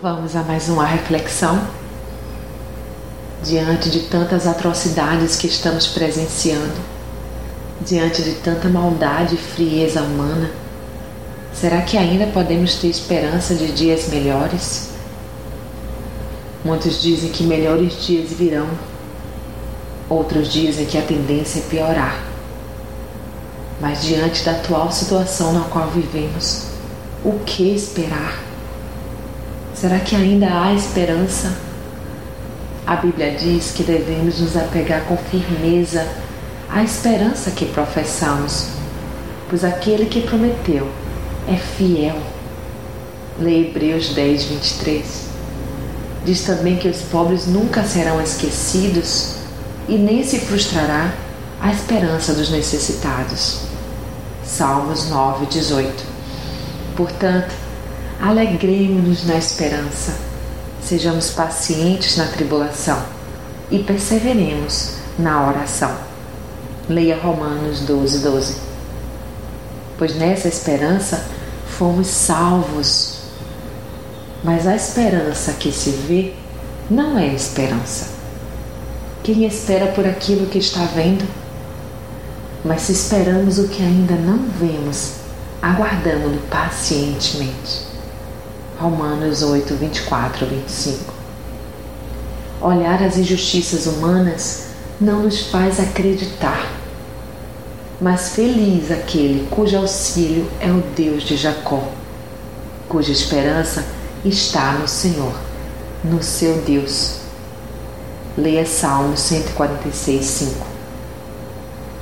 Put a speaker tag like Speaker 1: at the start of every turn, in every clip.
Speaker 1: Vamos a mais uma reflexão. Diante de tantas atrocidades que estamos presenciando, diante de tanta maldade e frieza humana, será que ainda podemos ter esperança de dias melhores? Muitos dizem que melhores dias virão, outros dizem que a tendência é piorar. Mas diante da atual situação na qual vivemos, o que esperar? Será que ainda há esperança? A Bíblia diz que devemos nos apegar com firmeza à esperança que professamos, pois aquele que prometeu é fiel. Leia Hebreus 10, 23. Diz também que os pobres nunca serão esquecidos e nem se frustrará a esperança dos necessitados. Salmos 9, 18. Portanto, Alegremos-nos na esperança, sejamos pacientes na tribulação e perseveremos na oração. Leia Romanos 12, 12. Pois nessa esperança fomos salvos. Mas a esperança que se vê não é esperança. Quem espera por aquilo que está vendo? Mas se esperamos o que ainda não vemos, aguardamos-lo pacientemente. Romanos 8, 24, 25. Olhar as injustiças humanas não nos faz acreditar, mas feliz aquele cujo auxílio é o Deus de Jacó, cuja esperança está no Senhor, no seu Deus. Leia Salmo 146, 5.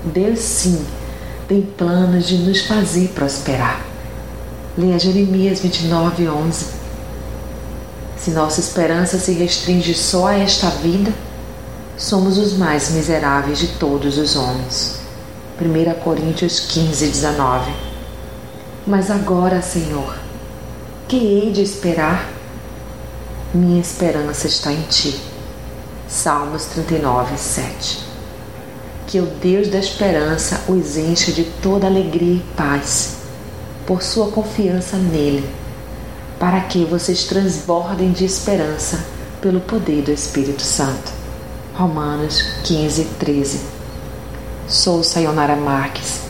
Speaker 1: Deus sim tem planos de nos fazer prosperar Leia Jeremias 29, 11. Se nossa esperança se restringe só a esta vida, somos os mais miseráveis de todos os homens. 1 Coríntios 15, 19. Mas agora, Senhor, que hei de esperar? Minha esperança está em Ti. Salmos 39, 7. Que o Deus da esperança os encha de toda alegria e paz por sua confiança nele, para que vocês transbordem de esperança pelo poder do Espírito Santo. Romanos 15, 13. Sou Sayonara Marques.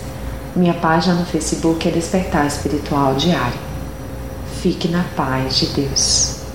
Speaker 1: Minha página no Facebook é Despertar Espiritual Diário. Fique na paz de Deus.